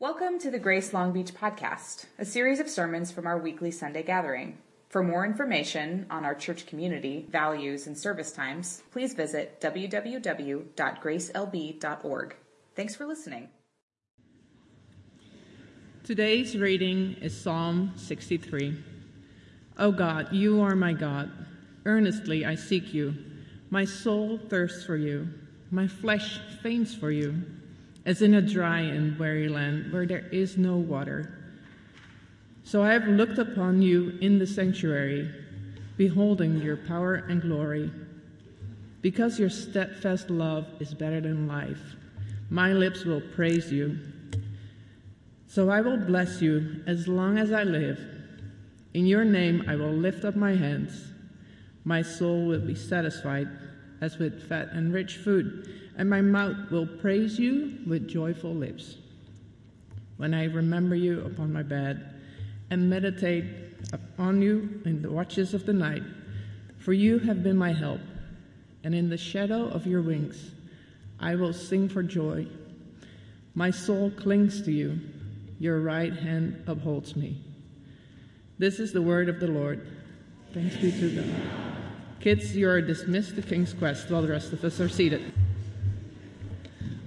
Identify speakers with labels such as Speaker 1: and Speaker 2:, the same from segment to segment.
Speaker 1: Welcome to the Grace Long Beach podcast, a series of sermons from our weekly Sunday gathering. For more information on our church community, values, and service times, please visit www.gracelb.org. Thanks for listening.
Speaker 2: Today's reading is Psalm 63. O God, you are my God. Earnestly I seek you. My soul thirsts for you. My flesh faints for you, as in a dry and weary land where there is no water. So I have looked upon you in the sanctuary, beholding your power and glory. Because your steadfast love is better than life, my lips will praise you. So I will bless you as long as I live. In your name I will lift up my hands. My soul will be satisfied as with fat and rich food, and my mouth will praise you with joyful lips. When I remember you upon my bed and meditate upon you in the watches of the night, for you have been my help, and in the shadow of your wings I will sing for joy. My soul clings to you, your right hand upholds me. This is the word of the Lord. Thanks be to God. Kids, you are dismissed to King's Quest while the rest of us are seated.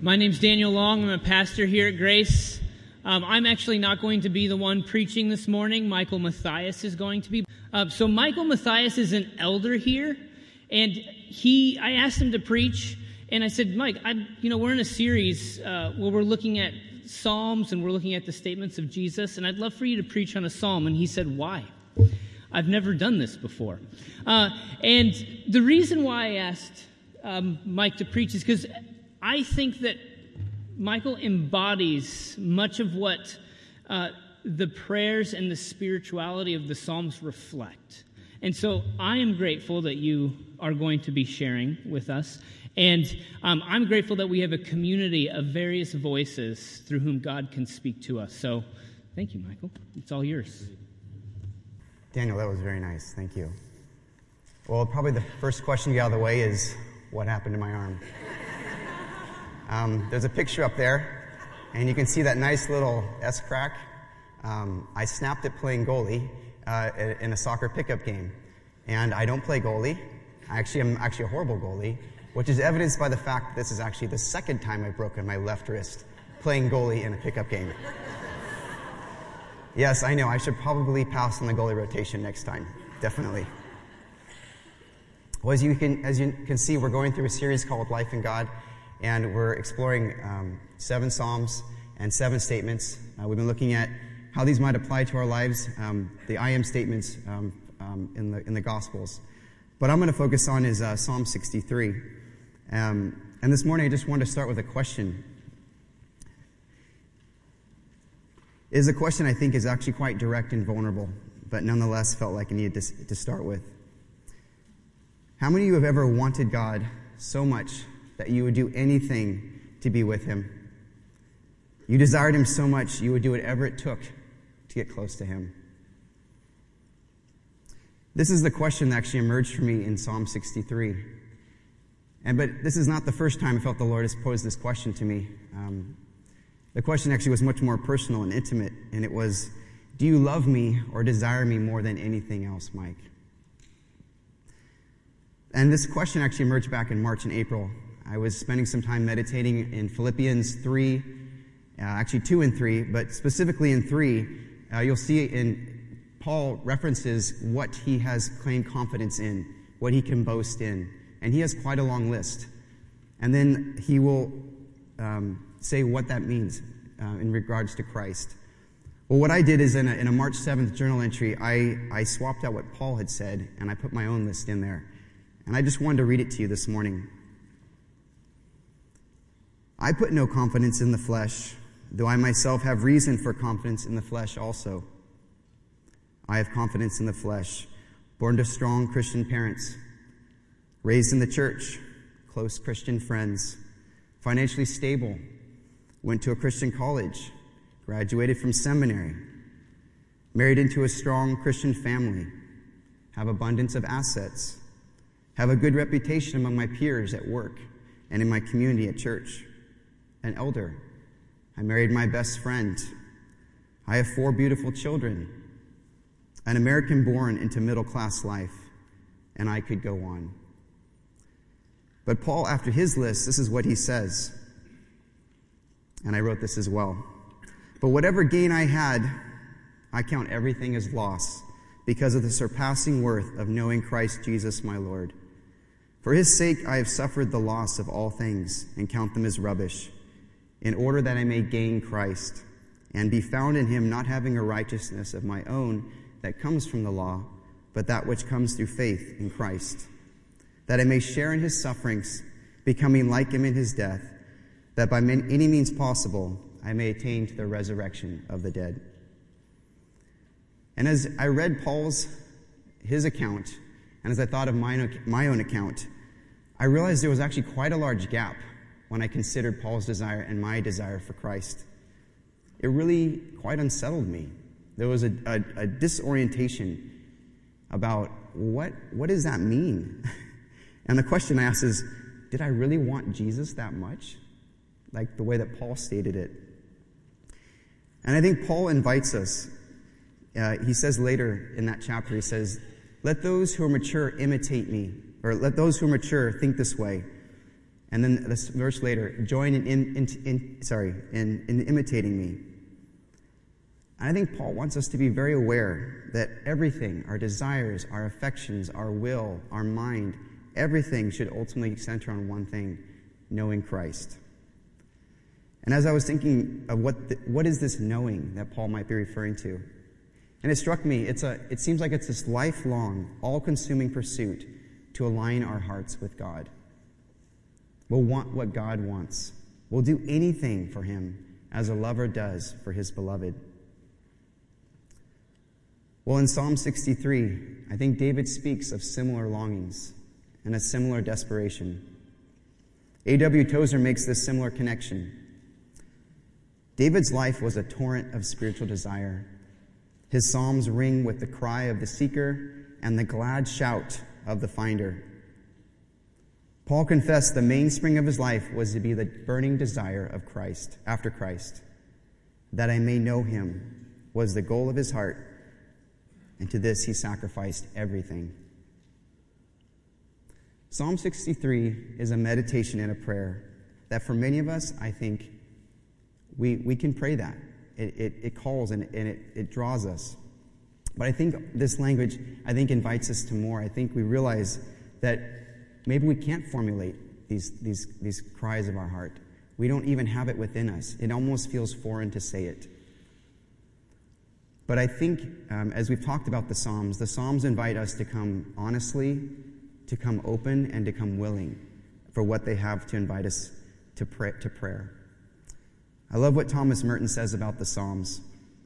Speaker 3: My name's Daniel Long. I'm a pastor here at Grace. Um, I'm actually not going to be the one preaching this morning. Michael Matthias is going to be. Uh, so Michael Matthias is an elder here, and he. I asked him to preach, and I said, Mike, I, you know, we're in a series uh, where we're looking at Psalms and we're looking at the statements of Jesus, and I'd love for you to preach on a psalm. And he said, Why? I've never done this before. Uh, and the reason why I asked um, Mike to preach is because I think that Michael embodies much of what uh, the prayers and the spirituality of the Psalms reflect. And so I am grateful that you are going to be sharing with us. And um, I'm grateful that we have a community of various voices through whom God can speak to us. So thank you, Michael. It's all yours.
Speaker 4: Daniel, that was very nice. Thank you. Well, probably the first question to get out of the way is what happened to my arm? Um, there's a picture up there, and you can see that nice little S crack. Um, I snapped it playing goalie uh, in a soccer pickup game. And I don't play goalie. I actually am actually a horrible goalie, which is evidenced by the fact that this is actually the second time I've broken my left wrist playing goalie in a pickup game. yes, I know, I should probably pass on the goalie rotation next time. Definitely. Well, as you can, as you can see, we're going through a series called Life in God and we're exploring um, seven Psalms and seven statements. Uh, we've been looking at how these might apply to our lives, um, the I am statements um, um in, the, in the Gospels. But I'm going to focus on is uh, Psalm 63. Um, and this morning I just wanted to start with a question. It is a question I think is actually quite direct and vulnerable, but nonetheless felt like I needed to, to start with. How many of you have ever wanted God so much that you would do anything to be with him. You desired him so much, you would do whatever it took to get close to him. This is the question that actually emerged for me in Psalm 63. And but this is not the first time I felt the Lord has posed this question to me. Um, the question actually was much more personal and intimate, and it was, "Do you love me or desire me more than anything else, Mike?" And this question actually emerged back in March and April I was spending some time meditating in Philippians 3, uh, actually 2 and 3, but specifically in 3, uh, you'll see in Paul references what he has claimed confidence in, what he can boast in. And he has quite a long list. And then he will um, say what that means uh, in regards to Christ. Well, what I did is in a, in a March 7th journal entry, I, I swapped out what Paul had said and I put my own list in there. And I just wanted to read it to you this morning. I put no confidence in the flesh, though I myself have reason for confidence in the flesh also. I have confidence in the flesh, born to strong Christian parents, raised in the church, close Christian friends, financially stable, went to a Christian college, graduated from seminary, married into a strong Christian family, have abundance of assets, have a good reputation among my peers at work and in my community at church an elder, I married my best friend. I have four beautiful children, an American born into middle class life, and I could go on. But Paul, after his list, this is what he says. And I wrote this as well. But whatever gain I had, I count everything as loss because of the surpassing worth of knowing Christ Jesus my Lord. For his sake I have suffered the loss of all things and count them as rubbish, in order that I may gain Christ and be found in him, not having a righteousness of my own that comes from the law, but that which comes through faith in Christ, that I may share in his sufferings, becoming like him in his death, that by any means possible I may attain to the resurrection of the dead. And as I read Paul's, his account, and as I thought of my, my own account, I realized there was actually quite a large gap when I considered Paul's desire and my desire for Christ. It really quite unsettled me. There was a, a, a disorientation about what, what does that mean? and the question I asked is, did I really want Jesus that much? Like the way that Paul stated it. And I think Paul invites us. Uh, he says later in that chapter, he says, Let those who are mature imitate me, or let those who are mature think this way. And then this verse later, join in, in, in, sorry, in, in imitating me. And I think Paul wants us to be very aware that everything, our desires, our affections, our will, our mind, everything should ultimately center on one thing knowing Christ. And as I was thinking of what, the, what is this knowing that Paul might be referring to, and it struck me, it's a, it seems like it's this lifelong, all consuming pursuit to align our hearts with God. We'll want what God wants. We'll do anything for Him as a lover does for his beloved. Well, in Psalm 63, I think David speaks of similar longings and a similar desperation. A.W. Tozer makes this similar connection. David's life was a torrent of spiritual desire. His psalms ring with the cry of the seeker and the glad shout of the finder. Paul confessed the mainspring of his life was to be the burning desire of Christ, after Christ. That I may know him was the goal of his heart, and to this he sacrificed everything. Psalm 63 is a meditation and a prayer that for many of us, I think, we, we can pray that. It, it, it calls and, and it, it draws us. But I think this language, I think, invites us to more. I think we realize that maybe we can't formulate these, these, these cries of our heart. We don't even have it within us. It almost feels foreign to say it. But I think, um, as we've talked about the Psalms, the Psalms invite us to come honestly, to come open, and to come willing for what they have to invite us to, pray, to prayer. I love what Thomas Merton says about the Psalms.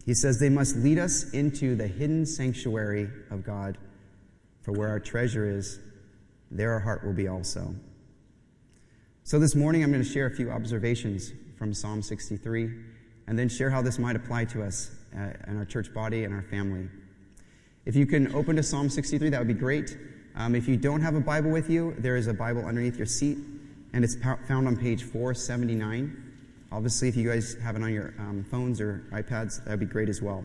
Speaker 4: He says they must lead us into the hidden sanctuary of God, for where our treasure is, there our heart will be also. So this morning I'm going to share a few observations from Psalm 63 and then share how this might apply to us uh, in our church body and our family. If you can open to Psalm 63, that would be great. Um, if you don't have a Bible with you, there is a Bible underneath your seat, and it's found on page 479. Obviously, if you guys have it on your um, phones or iPads, that would be great as well.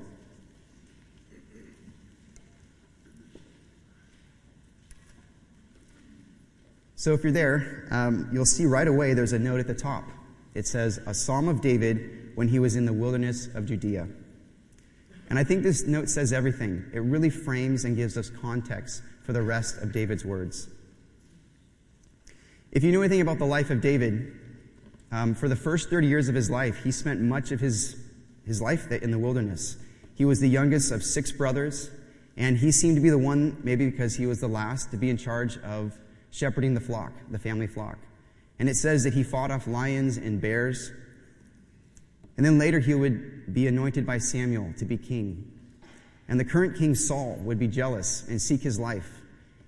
Speaker 4: So, if you're there, um, you'll see right away there's a note at the top. It says, A Psalm of David when he was in the wilderness of Judea. And I think this note says everything. It really frames and gives us context for the rest of David's words. If you know anything about the life of David, um, for the first 30 years of his life, he spent much of his, his life in the wilderness. He was the youngest of six brothers, and he seemed to be the one, maybe because he was the last, to be in charge of shepherding the flock, the family flock. And it says that he fought off lions and bears. And then later he would be anointed by Samuel to be king. And the current king Saul would be jealous and seek his life.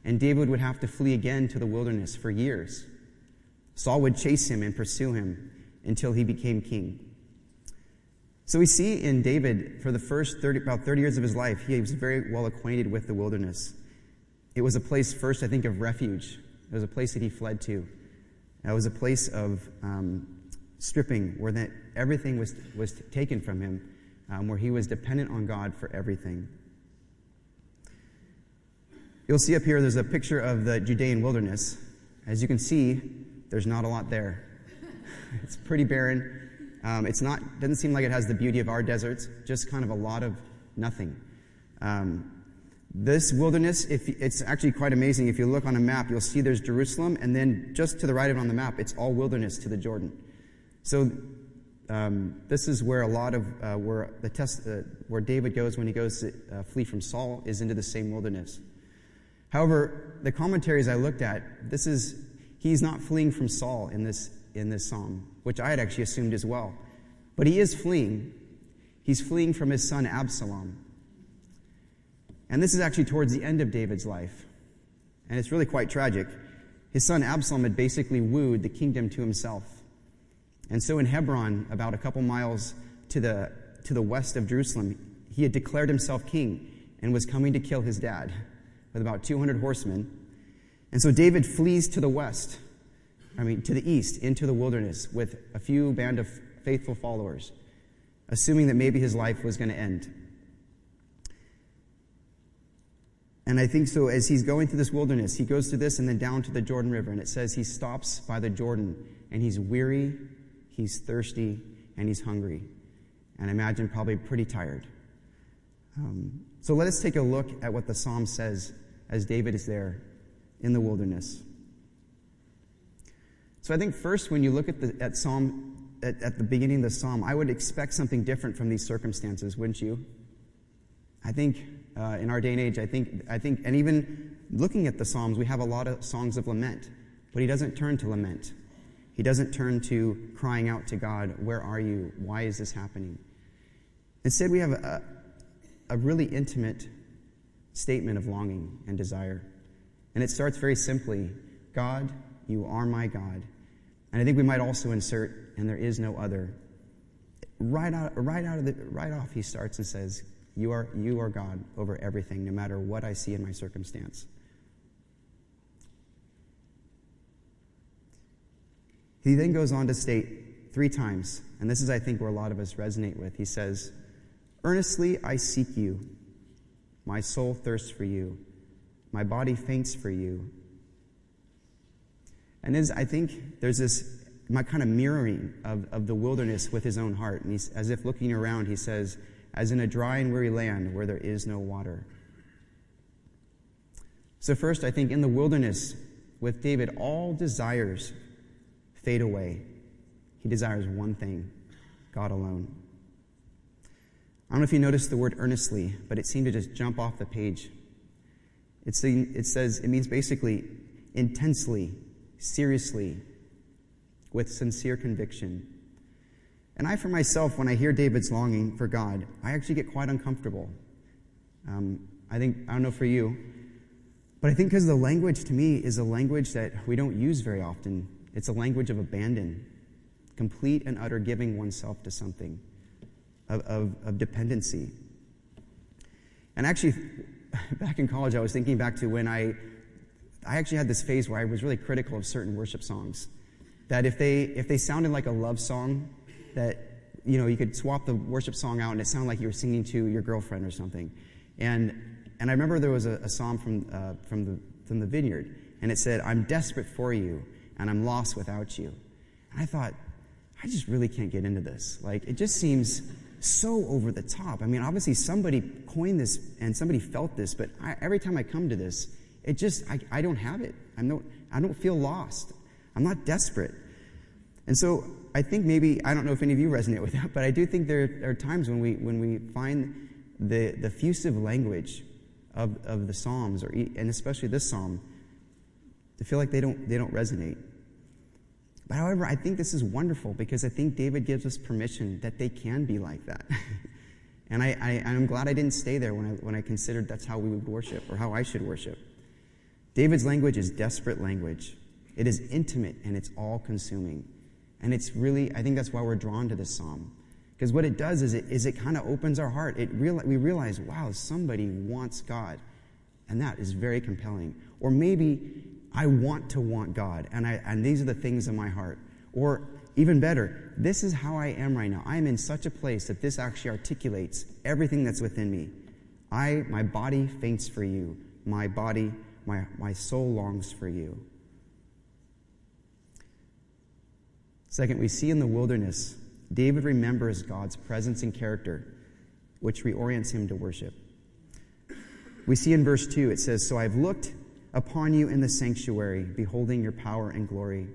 Speaker 4: And David would have to flee again to the wilderness for years. Saul would chase him and pursue him until he became king. So we see in David, for the first 30, about 30 years of his life, he was very well acquainted with the wilderness. It was a place, first, I think, of refuge. It was a place that he fled to. It was a place of um, stripping, where that everything was, was taken from him, um, where he was dependent on God for everything. You'll see up here there's a picture of the Judean wilderness. As you can see, there's not a lot there. it's pretty barren. Um, it's not doesn't seem like it has the beauty of our deserts. Just kind of a lot of nothing. Um, this wilderness, if it's actually quite amazing. If you look on a map, you'll see there's Jerusalem, and then just to the right of it on the map, it's all wilderness to the Jordan. So um, this is where a lot of uh, where the test uh, where David goes when he goes to uh, flee from Saul is into the same wilderness. However, the commentaries I looked at, this is he's not fleeing from Saul in this in this psalm, which I had actually assumed as well. But he is fleeing. He's fleeing from his son Absalom. And this is actually towards the end of David's life. And it's really quite tragic. His son Absalom had basically wooed the kingdom to himself. And so in Hebron, about a couple miles to the, to the west of Jerusalem, he had declared himself king and was coming to kill his dad with about 200 horsemen. And so David flees to the west I mean, to the east, into the wilderness with a few band of faithful followers, assuming that maybe his life was going to end. And I think so, as he's going through this wilderness, he goes through this and then down to the Jordan River, and it says he stops by the Jordan, and he's weary, he's thirsty, and he's hungry. And I imagine probably pretty tired. Um, so let us take a look at what the psalm says as David is there in the wilderness. So I think first, when you look at the at Psalm at, at the beginning of the Psalm, I would expect something different from these circumstances, wouldn't you? I think uh, in our day and age, I think I think, and even looking at the Psalms, we have a lot of songs of lament, but he doesn't turn to lament. He doesn't turn to crying out to God, "Where are you? Why is this happening?" Instead, we have a, a really intimate statement of longing and desire, and it starts very simply: "God, you are my God." And I think we might also insert, and there is no other. Right out, right out of the, right off, he starts and says, you are, you are God over everything, no matter what I see in my circumstance. He then goes on to state three times, and this is, I think, where a lot of us resonate with. He says, Earnestly I seek you. My soul thirsts for you. My body faints for you. And as I think there's this my kind of mirroring of, of the wilderness with his own heart. And he's, as if looking around, he says, as in a dry and weary land where there is no water. So, first, I think in the wilderness with David, all desires fade away. He desires one thing God alone. I don't know if you noticed the word earnestly, but it seemed to just jump off the page. It's it says, it means basically intensely, seriously, with sincere conviction. And I, for myself, when I hear David's longing for God, I actually get quite uncomfortable. Um, I think, I don't know for you, but I think because the language to me is a language that we don't use very often. It's a language of abandon, complete and utter giving oneself to something, of, of, of dependency. And actually, back in college, I was thinking back to when I I actually had this phase where I was really critical of certain worship songs. That if they, if they sounded like a love song, that, you know, you could swap the worship song out and it sounded like you were singing to your girlfriend or something. And, and I remember there was a, a psalm from, uh, from, the, from the vineyard, and it said, I'm desperate for you, and I'm lost without you. And I thought, I just really can't get into this. Like, it just seems so over the top. I mean, obviously somebody coined this and somebody felt this, but I, every time I come to this, it just, I, I don't have it. I'm no, I don't feel lost. I'm not desperate. And so I think maybe, I don't know if any of you resonate with that, but I do think there are times when we, when we find the, the effusive language of, of the Psalms, or, and especially this Psalm, to feel like they don't, they don't resonate. But however, I think this is wonderful because I think David gives us permission that they can be like that. and I, I, I'm glad I didn't stay there when I, when I considered that's how we would worship or how I should worship. David's language is desperate language. It is intimate and it's all consuming. And it's really, I think that's why we're drawn to this psalm. Because what it does is it, is it kind of opens our heart. It real, we realize, wow, somebody wants God. And that is very compelling. Or maybe I want to want God, and, I, and these are the things in my heart. Or even better, this is how I am right now. I am in such a place that this actually articulates everything that's within me. I, my body faints for you. My body, my, my soul longs for you. Second, we see in the wilderness, David remembers God's presence and character, which reorients him to worship. We see in verse 2, it says, So I've looked upon you in the sanctuary, beholding your power and glory.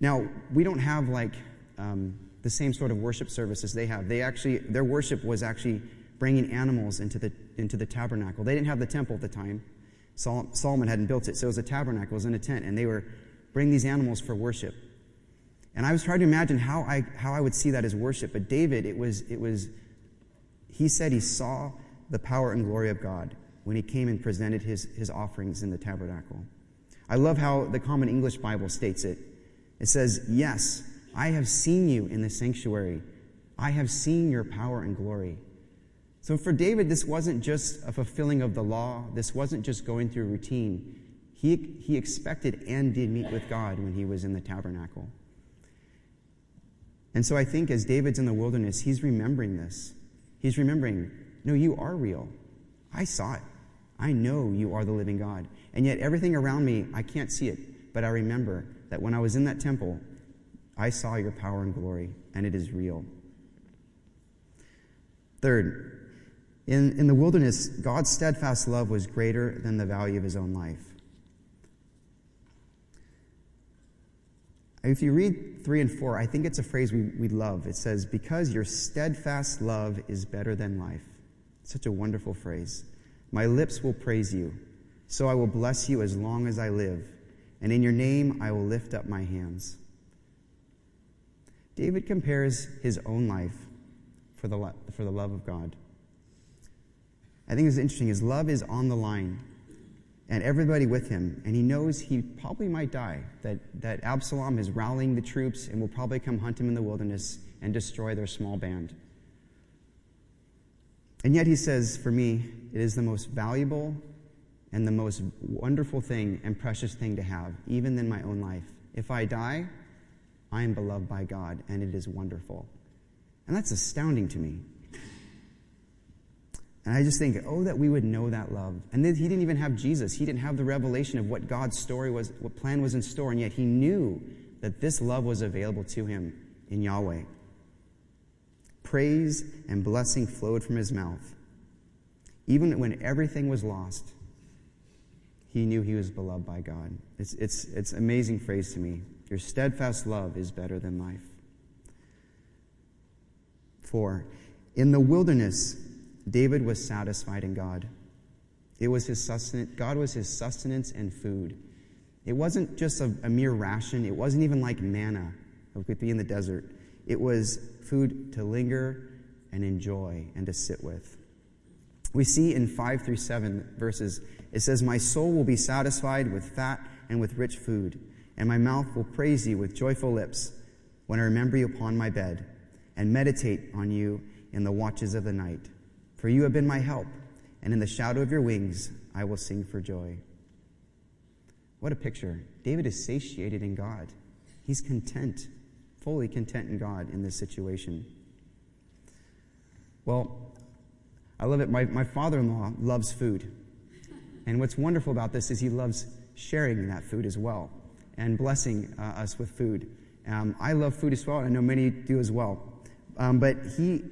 Speaker 4: Now, we don't have like um, the same sort of worship services they have. They actually, their worship was actually bringing animals into the, into the tabernacle. They didn't have the temple at the time. Sol- Solomon hadn't built it, so it was a tabernacle, it was in a tent, and they were bringing these animals for worship. And I was trying to imagine how I, how I would see that as worship. But David, it was, it was, he said he saw the power and glory of God when he came and presented his, his offerings in the tabernacle. I love how the Common English Bible states it. It says, Yes, I have seen you in the sanctuary. I have seen your power and glory. So for David, this wasn't just a fulfilling of the law. This wasn't just going through routine. He, he expected and did meet with God when he was in the tabernacle. And so I think as David's in the wilderness, he's remembering this. He's remembering, no, you are real. I saw it. I know you are the living God. And yet everything around me, I can't see it. But I remember that when I was in that temple, I saw your power and glory, and it is real. Third, in, in the wilderness, God's steadfast love was greater than the value of his own life. If you read 3 and 4, I think it's a phrase we, we love. It says, Because your steadfast love is better than life. Such a wonderful phrase. My lips will praise you, so I will bless you as long as I live, and in your name I will lift up my hands. David compares his own life for the, for the love of God. I think it's interesting. His love is on the line and everybody with him, and he knows he probably might die, that, that Absalom is rallying the troops and will probably come hunt him in the wilderness and destroy their small band. And yet he says, For me, it is the most valuable and the most wonderful thing and precious thing to have, even in my own life. If I die, I am beloved by God, and it is wonderful. And that's astounding to me. And I just think, oh, that we would know that love. And then he didn't even have Jesus. He didn't have the revelation of what God's story was, what plan was in store. And yet he knew that this love was available to him in Yahweh. Praise and blessing flowed from his mouth. Even when everything was lost, he knew he was beloved by God. It's, it's, it's an amazing phrase to me. Your steadfast love is better than life. Four, in the wilderness, David was satisfied in God. It was his sustenance. God was his sustenance and food. It wasn't just a, a mere ration. It wasn't even like manna that could be in the desert. It was food to linger and enjoy and to sit with. We see in 5 through 7 verses, it says, My soul will be satisfied with fat and with rich food, and my mouth will praise you with joyful lips when I remember you upon my bed and meditate on you in the watches of the night. For you have been my help, and in the shadow of your wings I will sing for joy. What a picture. David is satiated in God. He's content, fully content in God in this situation. Well, I love it. My, my father in law loves food. And what's wonderful about this is he loves sharing that food as well and blessing uh, us with food. Um, I love food as well, and I know many do as well. Um, but he,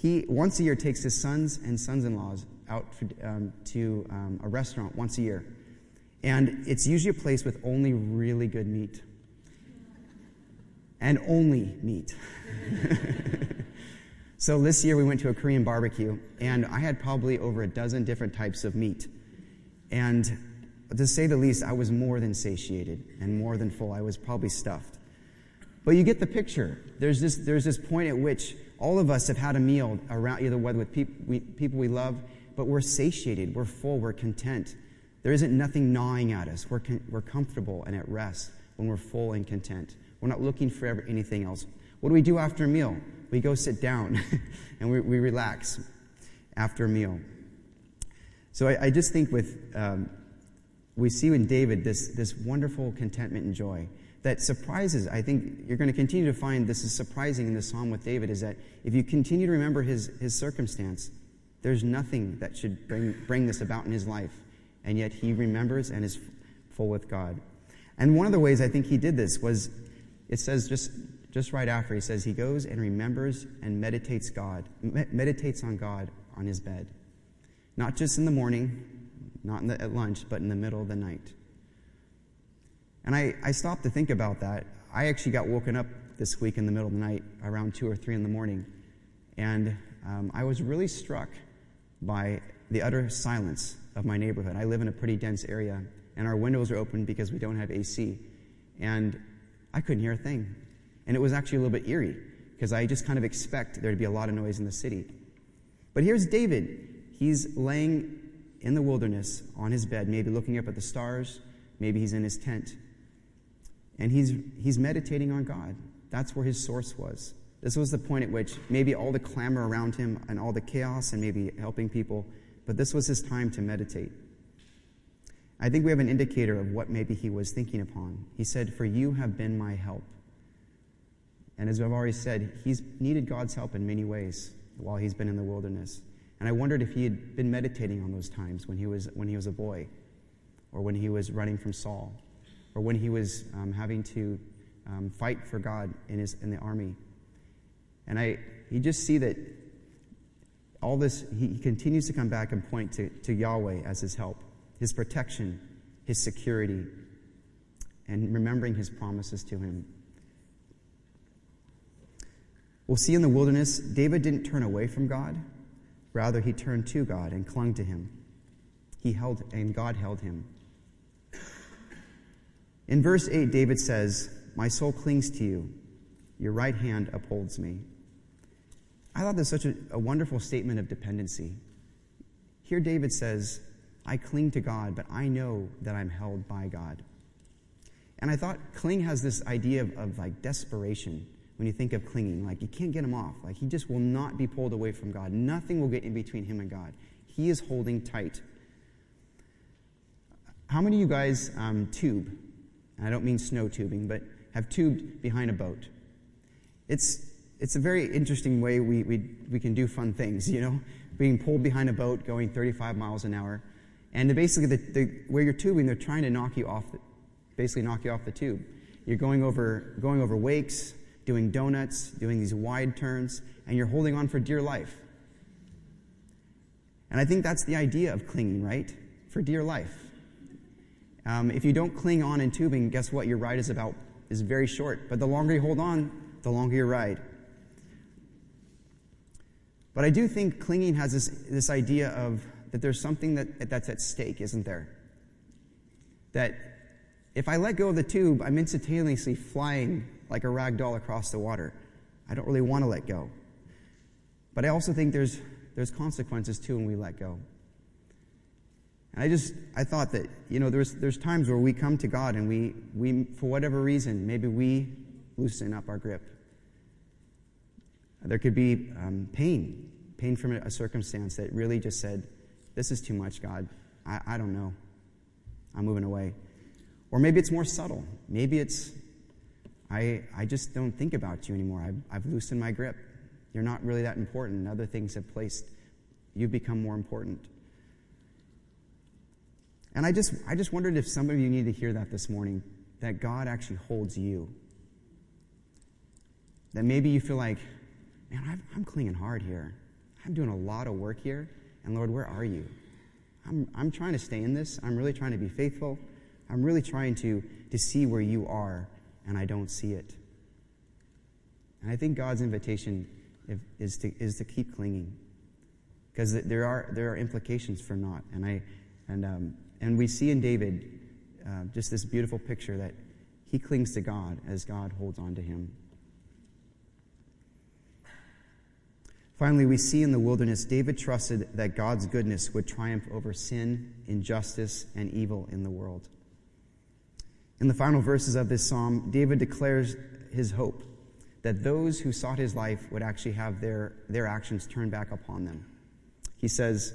Speaker 4: he once a year takes his sons and sons-in-laws out for, um, to um, a restaurant once a year, and it's usually a place with only really good meat, and only meat. so this year we went to a Korean barbecue, and I had probably over a dozen different types of meat, and to say the least, I was more than satiated and more than full. I was probably stuffed. But you get the picture. There's this, there's this point at which all of us have had a meal around, either whether with people we, people we love, but we're satiated, we're full, we're content. There isn't nothing gnawing at us. We're, con- we're comfortable and at rest when we're full and content. We're not looking for ever anything else. What do we do after a meal? We go sit down and we, we relax after a meal. So I, I just think with, um, we see in David this, this wonderful contentment and joy. That surprises, I think you're going to continue to find this is surprising in the psalm with David, is that if you continue to remember his, his circumstance, there's nothing that should bring, bring this about in his life. And yet he remembers and is full with God. And one of the ways I think he did this was it says just, just right after, he says he goes and remembers and meditates God, meditates on God on his bed. Not just in the morning, not the, at lunch, but in the middle of the night. And I, I stopped to think about that. I actually got woken up this week in the middle of the night, around 2 or 3 in the morning. And um, I was really struck by the utter silence of my neighborhood. I live in a pretty dense area, and our windows are open because we don't have AC. And I couldn't hear a thing. And it was actually a little bit eerie because I just kind of expect there to be a lot of noise in the city. But here's David. He's laying in the wilderness on his bed, maybe looking up at the stars, maybe he's in his tent. And he's, he's meditating on God. That's where his source was. This was the point at which maybe all the clamor around him and all the chaos and maybe helping people, but this was his time to meditate. I think we have an indicator of what maybe he was thinking upon. He said, For you have been my help. And as I've already said, he's needed God's help in many ways while he's been in the wilderness. And I wondered if he had been meditating on those times when he was, when he was a boy, or when he was running from Saul, or when he was um, having to um, fight for God in, his, in the army. And I, you just see that all this, he, he continues to come back and point to, to Yahweh as his help, his protection, his security, and remembering his promises to him. We'll see in the wilderness, David didn't turn away from God. Rather, he turned to God and clung to him. He held, and God held him. In verse 8, David says, My soul clings to you. Your right hand upholds me. I thought this was such a, a wonderful statement of dependency. Here, David says, I cling to God, but I know that I'm held by God. And I thought cling has this idea of, of like desperation when you think of clinging. Like you can't get him off. Like he just will not be pulled away from God. Nothing will get in between him and God. He is holding tight. How many of you guys um, tube? And I don't mean snow tubing, but have tubed behind a boat. It's, it's a very interesting way we, we, we can do fun things, you know? Being pulled behind a boat going 35 miles an hour. And basically, the, the, where you're tubing, they're trying to knock you off, the, basically knock you off the tube. You're going over, going over wakes, doing donuts, doing these wide turns, and you're holding on for dear life. And I think that's the idea of clinging, right? For dear life. Um, if you don't cling on in tubing, guess what? Your ride is about is very short. But the longer you hold on, the longer your ride. But I do think clinging has this, this idea of that there's something that, that's at stake, isn't there? That if I let go of the tube, I'm instantaneously flying like a rag doll across the water. I don't really want to let go. But I also think there's, there's consequences too when we let go. And I just, I thought that, you know, there's, there's times where we come to God and we, we, for whatever reason, maybe we loosen up our grip. There could be um, pain, pain from a circumstance that really just said, This is too much, God. I, I don't know. I'm moving away. Or maybe it's more subtle. Maybe it's, I, I just don't think about you anymore. I've, I've loosened my grip. You're not really that important. Other things have placed, you've become more important. And I just, I just wondered if some of you need to hear that this morning that God actually holds you. That maybe you feel like, man, I'm, I'm clinging hard here. I'm doing a lot of work here. And Lord, where are you? I'm, I'm trying to stay in this. I'm really trying to be faithful. I'm really trying to, to see where you are, and I don't see it. And I think God's invitation is to, is to keep clinging. Because there are, there are implications for not. And, I, and, um, and we see in David uh, just this beautiful picture that he clings to God as God holds on to him. Finally, we see in the wilderness, David trusted that God's goodness would triumph over sin, injustice, and evil in the world. In the final verses of this psalm, David declares his hope that those who sought his life would actually have their, their actions turned back upon them. He says,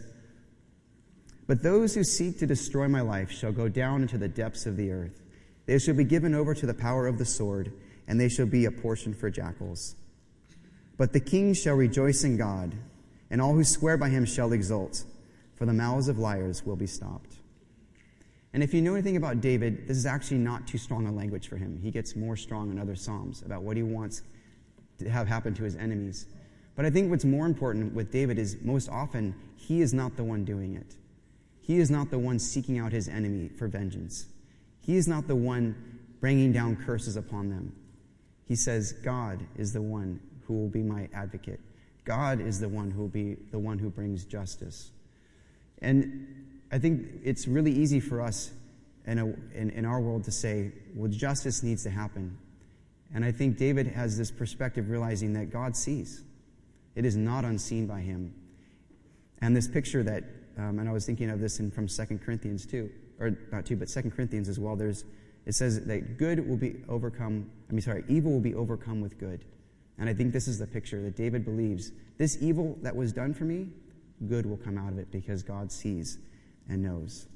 Speaker 4: But those who seek to destroy my life shall go down into the depths of the earth. They shall be given over to the power of the sword, and they shall be a portion for jackals. But the king shall rejoice in God, and all who swear by him shall exult, for the mouths of liars will be stopped. And if you know anything about David, this is actually not too strong a language for him. He gets more strong in other Psalms about what he wants to have happen to his enemies. But I think what's more important with David is most often he is not the one doing it. He is not the one seeking out his enemy for vengeance. He is not the one bringing down curses upon them. He says, God is the one who will be my advocate. God is the one who will be the one who brings justice. And I think it's really easy for us in, a, in, in our world to say, well, justice needs to happen. And I think David has this perspective realizing that God sees. It is not unseen by him. And this picture that, um, and I was thinking of this in, from 2 Corinthians 2, or not 2, but 2 Corinthians as well. There's, it says that good will be overcome, I mean, sorry, evil will be overcome with good. And I think this is the picture that David believes this evil that was done for me, good will come out of it because God sees and knows.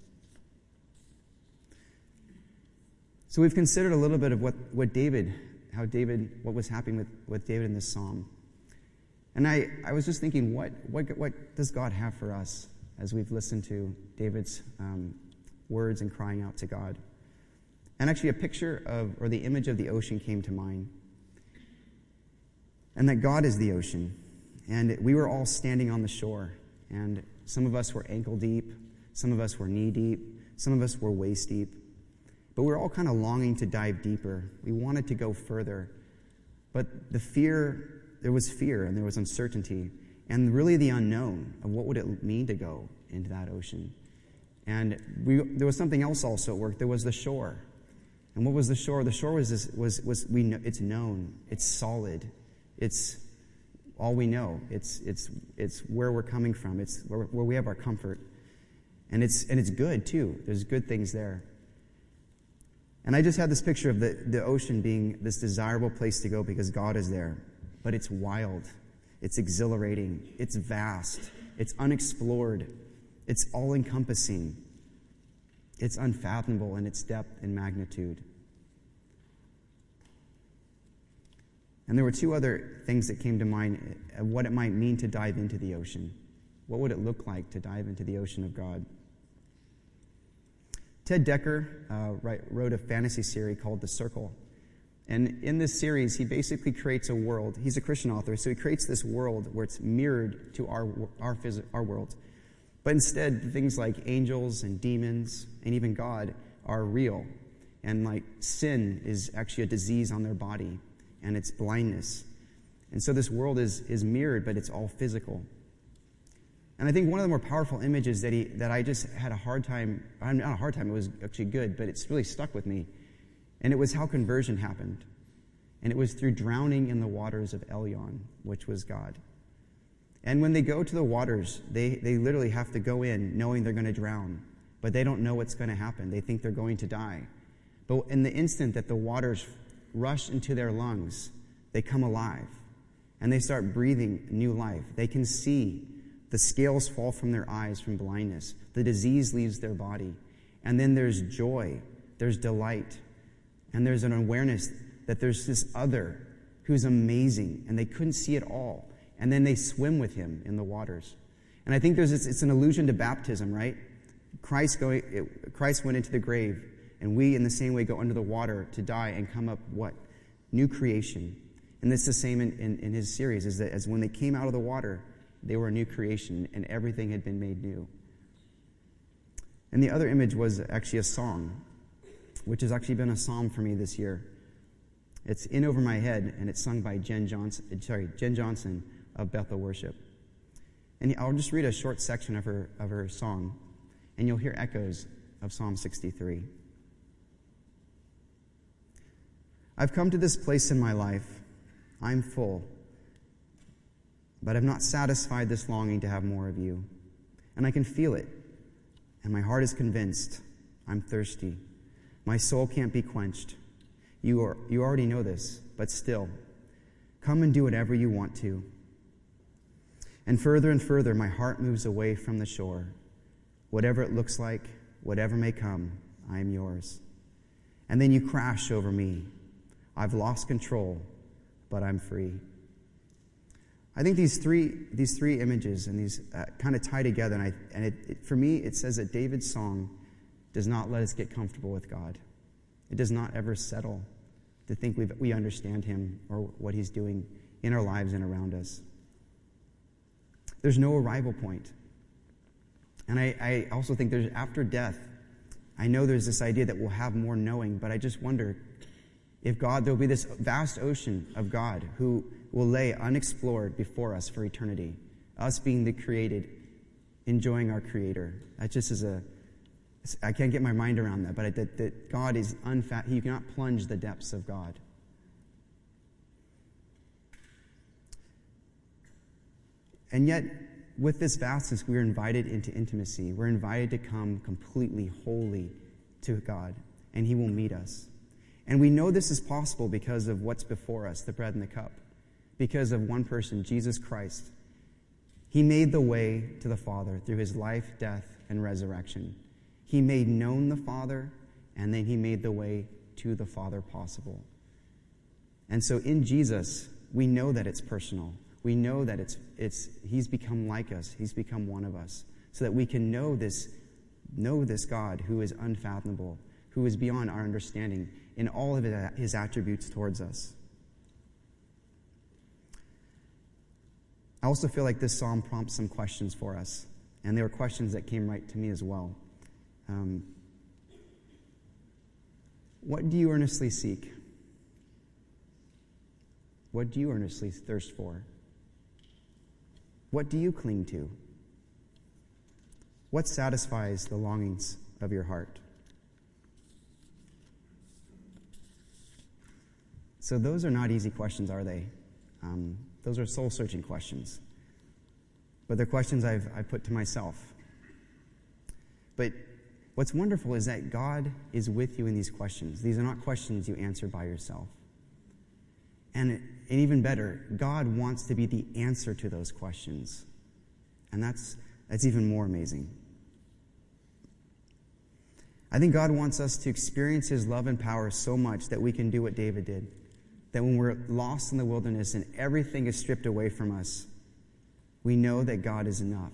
Speaker 4: So we've considered a little bit of what, what David, how David, what was happening with, with David in this psalm. And I, I was just thinking, what, what, what does God have for us as we've listened to David's um, words and crying out to God? And actually, a picture of, or the image of the ocean came to mind. And that God is the ocean. And we were all standing on the shore. And some of us were ankle deep, some of us were knee deep, some of us were waist deep. But we were all kind of longing to dive deeper. We wanted to go further. But the fear there was fear and there was uncertainty and really the unknown of what would it mean to go into that ocean. And we, there was something else also at work. There was the shore. And what was the shore? The shore was, this, was, was we know, it's known, it's solid, it's all we know. It's, it's, it's where we're coming from, it's where, where we have our comfort. And it's, and it's good too. There's good things there. And I just had this picture of the, the ocean being this desirable place to go because God is there but it's wild, it's exhilarating, it's vast, it's unexplored, it's all encompassing, it's unfathomable in its depth and magnitude. And there were two other things that came to mind what it might mean to dive into the ocean. What would it look like to dive into the ocean of God? Ted Dekker uh, wrote a fantasy series called The Circle. And in this series, he basically creates a world. He's a Christian author, so he creates this world where it's mirrored to our, our, phys- our world. But instead, things like angels and demons and even God are real. And like sin is actually a disease on their body, and it's blindness. And so this world is, is mirrored, but it's all physical. And I think one of the more powerful images that, he, that I just had a hard time, I'm not a hard time, it was actually good, but it's really stuck with me and it was how conversion happened. And it was through drowning in the waters of Elyon, which was God. And when they go to the waters, they, they literally have to go in knowing they're going to drown, but they don't know what's going to happen. They think they're going to die. But in the instant that the waters rush into their lungs, they come alive and they start breathing new life. They can see the scales fall from their eyes from blindness, the disease leaves their body. And then there's joy, there's delight, and there's an awareness that there's this other who's amazing and they couldn't see it all. And then they swim with him in the waters. And I think there's this, it's an allusion to baptism, right? Christ, going, it, Christ went into the grave, and we, in the same way, go under the water to die and come up what? New creation. And it's the same in, in, in his series, is that as when they came out of the water, they were a new creation, and everything had been made new. And the other image was actually a song which has actually been a psalm for me this year. It's in over my head, and it's sung by Jenn Johnson. Sorry, Jenn Johnson of Bethel Worship. And I'll just read a short section of her of her song, and you'll hear echoes of Psalm 63. I've come to this place in my life. I'm full, but I've not satisfied this longing to have more of you. And I can feel it, and my heart is convinced I'm thirsty. My soul can't be quenched. You, are, you already know this, but still, come and do whatever you want to. And further and further, my heart moves away from the shore. Whatever it looks like, whatever may come, I am yours. and then you crash over me. I've lost control, but I'm free. I think these three, these three images and these uh, kind of tie together, and, I, and it, it, for me, it says that David's song does not let us get comfortable with God. It does not ever settle to think we we understand Him or what He's doing in our lives and around us. There's no arrival point. And I, I also think there's after death, I know there's this idea that we'll have more knowing, but I just wonder if God, there'll be this vast ocean of God who will lay unexplored before us for eternity. Us being the created, enjoying our Creator. That just is a, I can't get my mind around that, but that, that God is unfat, you cannot plunge the depths of God. And yet, with this vastness, we are invited into intimacy. We're invited to come completely holy to God, and He will meet us. And we know this is possible because of what's before us the bread and the cup, because of one person, Jesus Christ. He made the way to the Father through His life, death, and resurrection. He made known the Father, and then He made the way to the Father possible. And so in Jesus, we know that it's personal we know that it's, it's, he's become like us. He's become one of us. So that we can know this, know this God who is unfathomable, who is beyond our understanding in all of his attributes towards us. I also feel like this psalm prompts some questions for us. And they were questions that came right to me as well. Um, what do you earnestly seek? What do you earnestly thirst for? What do you cling to? What satisfies the longings of your heart? So, those are not easy questions, are they? Um, those are soul searching questions. But they're questions I've, i put to myself. But what's wonderful is that God is with you in these questions. These are not questions you answer by yourself. And, and even better, God wants to be the answer to those questions. And that's, that's even more amazing. I think God wants us to experience His love and power so much that we can do what David did. That when we're lost in the wilderness and everything is stripped away from us, we know that God is enough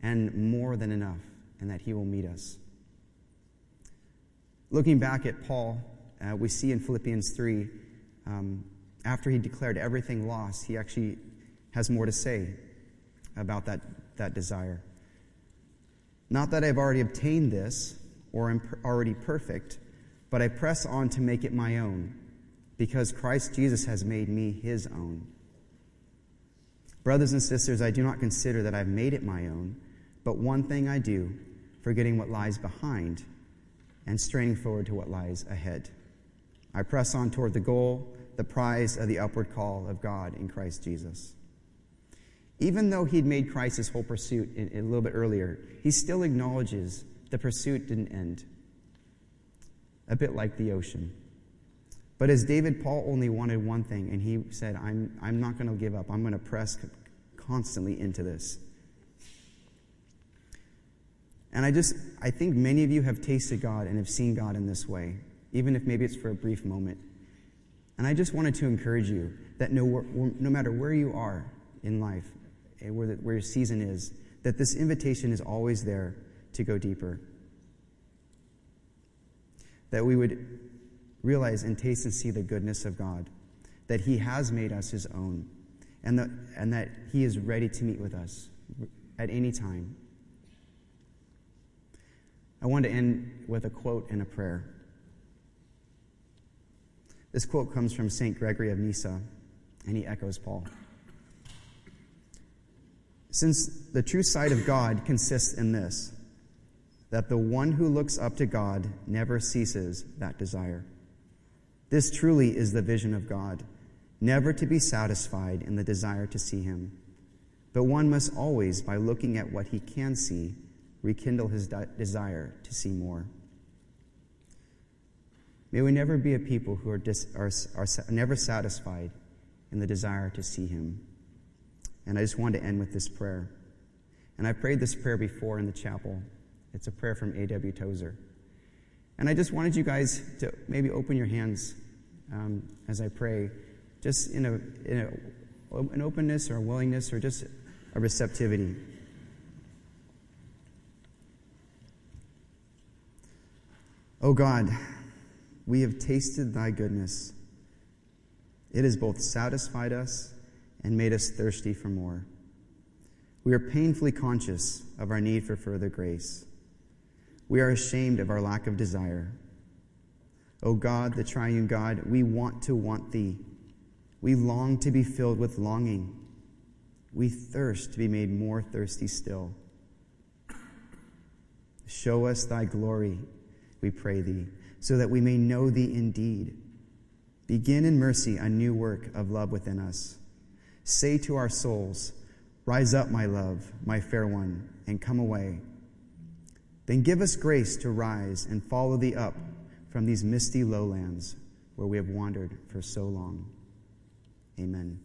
Speaker 4: and more than enough and that He will meet us. Looking back at Paul, uh, we see in Philippians 3 um, after he declared everything lost, he actually has more to say about that, that desire. Not that I've already obtained this or am already perfect, but I press on to make it my own, because Christ Jesus has made me his own. Brothers and sisters, I do not consider that I've made it my own, but one thing I do, forgetting what lies behind and straining forward to what lies ahead. I press on toward the goal the prize of the upward call of God in Christ Jesus. Even though he'd made Christ his whole pursuit a little bit earlier, he still acknowledges the pursuit didn't end. A bit like the ocean. But as David, Paul only wanted one thing, and he said, I'm, I'm not going to give up. I'm going to press constantly into this. And I just, I think many of you have tasted God and have seen God in this way, even if maybe it's for a brief moment. And I just wanted to encourage you that no, no matter where you are in life, eh, where, the, where your season is, that this invitation is always there to go deeper. That we would realize and taste and see the goodness of God, that He has made us His own, and, the, and that He is ready to meet with us at any time. I want to end with a quote and a prayer. This quote comes from St. Gregory of Nyssa, and he echoes Paul. Since the true sight of God consists in this, that the one who looks up to God never ceases that desire. This truly is the vision of God, never to be satisfied in the desire to see him. But one must always, by looking at what he can see, rekindle his de- desire to see more. May we never be a people who are, dis, are, are never satisfied in the desire to see Him. And I just want to end with this prayer. And I prayed this prayer before in the chapel. It's a prayer from A.W. Tozer. And I just wanted you guys to maybe open your hands um, as I pray, just in, a, in a, an openness or a willingness or just a receptivity. O God, we have tasted thy goodness. It has both satisfied us and made us thirsty for more. We are painfully conscious of our need for further grace. We are ashamed of our lack of desire. O God, the triune God, we want to want thee. We long to be filled with longing. We thirst to be made more thirsty still. Show us thy glory, we pray thee, so that we may know thee indeed. Begin in mercy a new work of love within us. Say to our souls, Rise up, my love, my fair one, and come away. Then give us grace to rise and follow thee up from these misty lowlands where we have wandered for so long. Amen.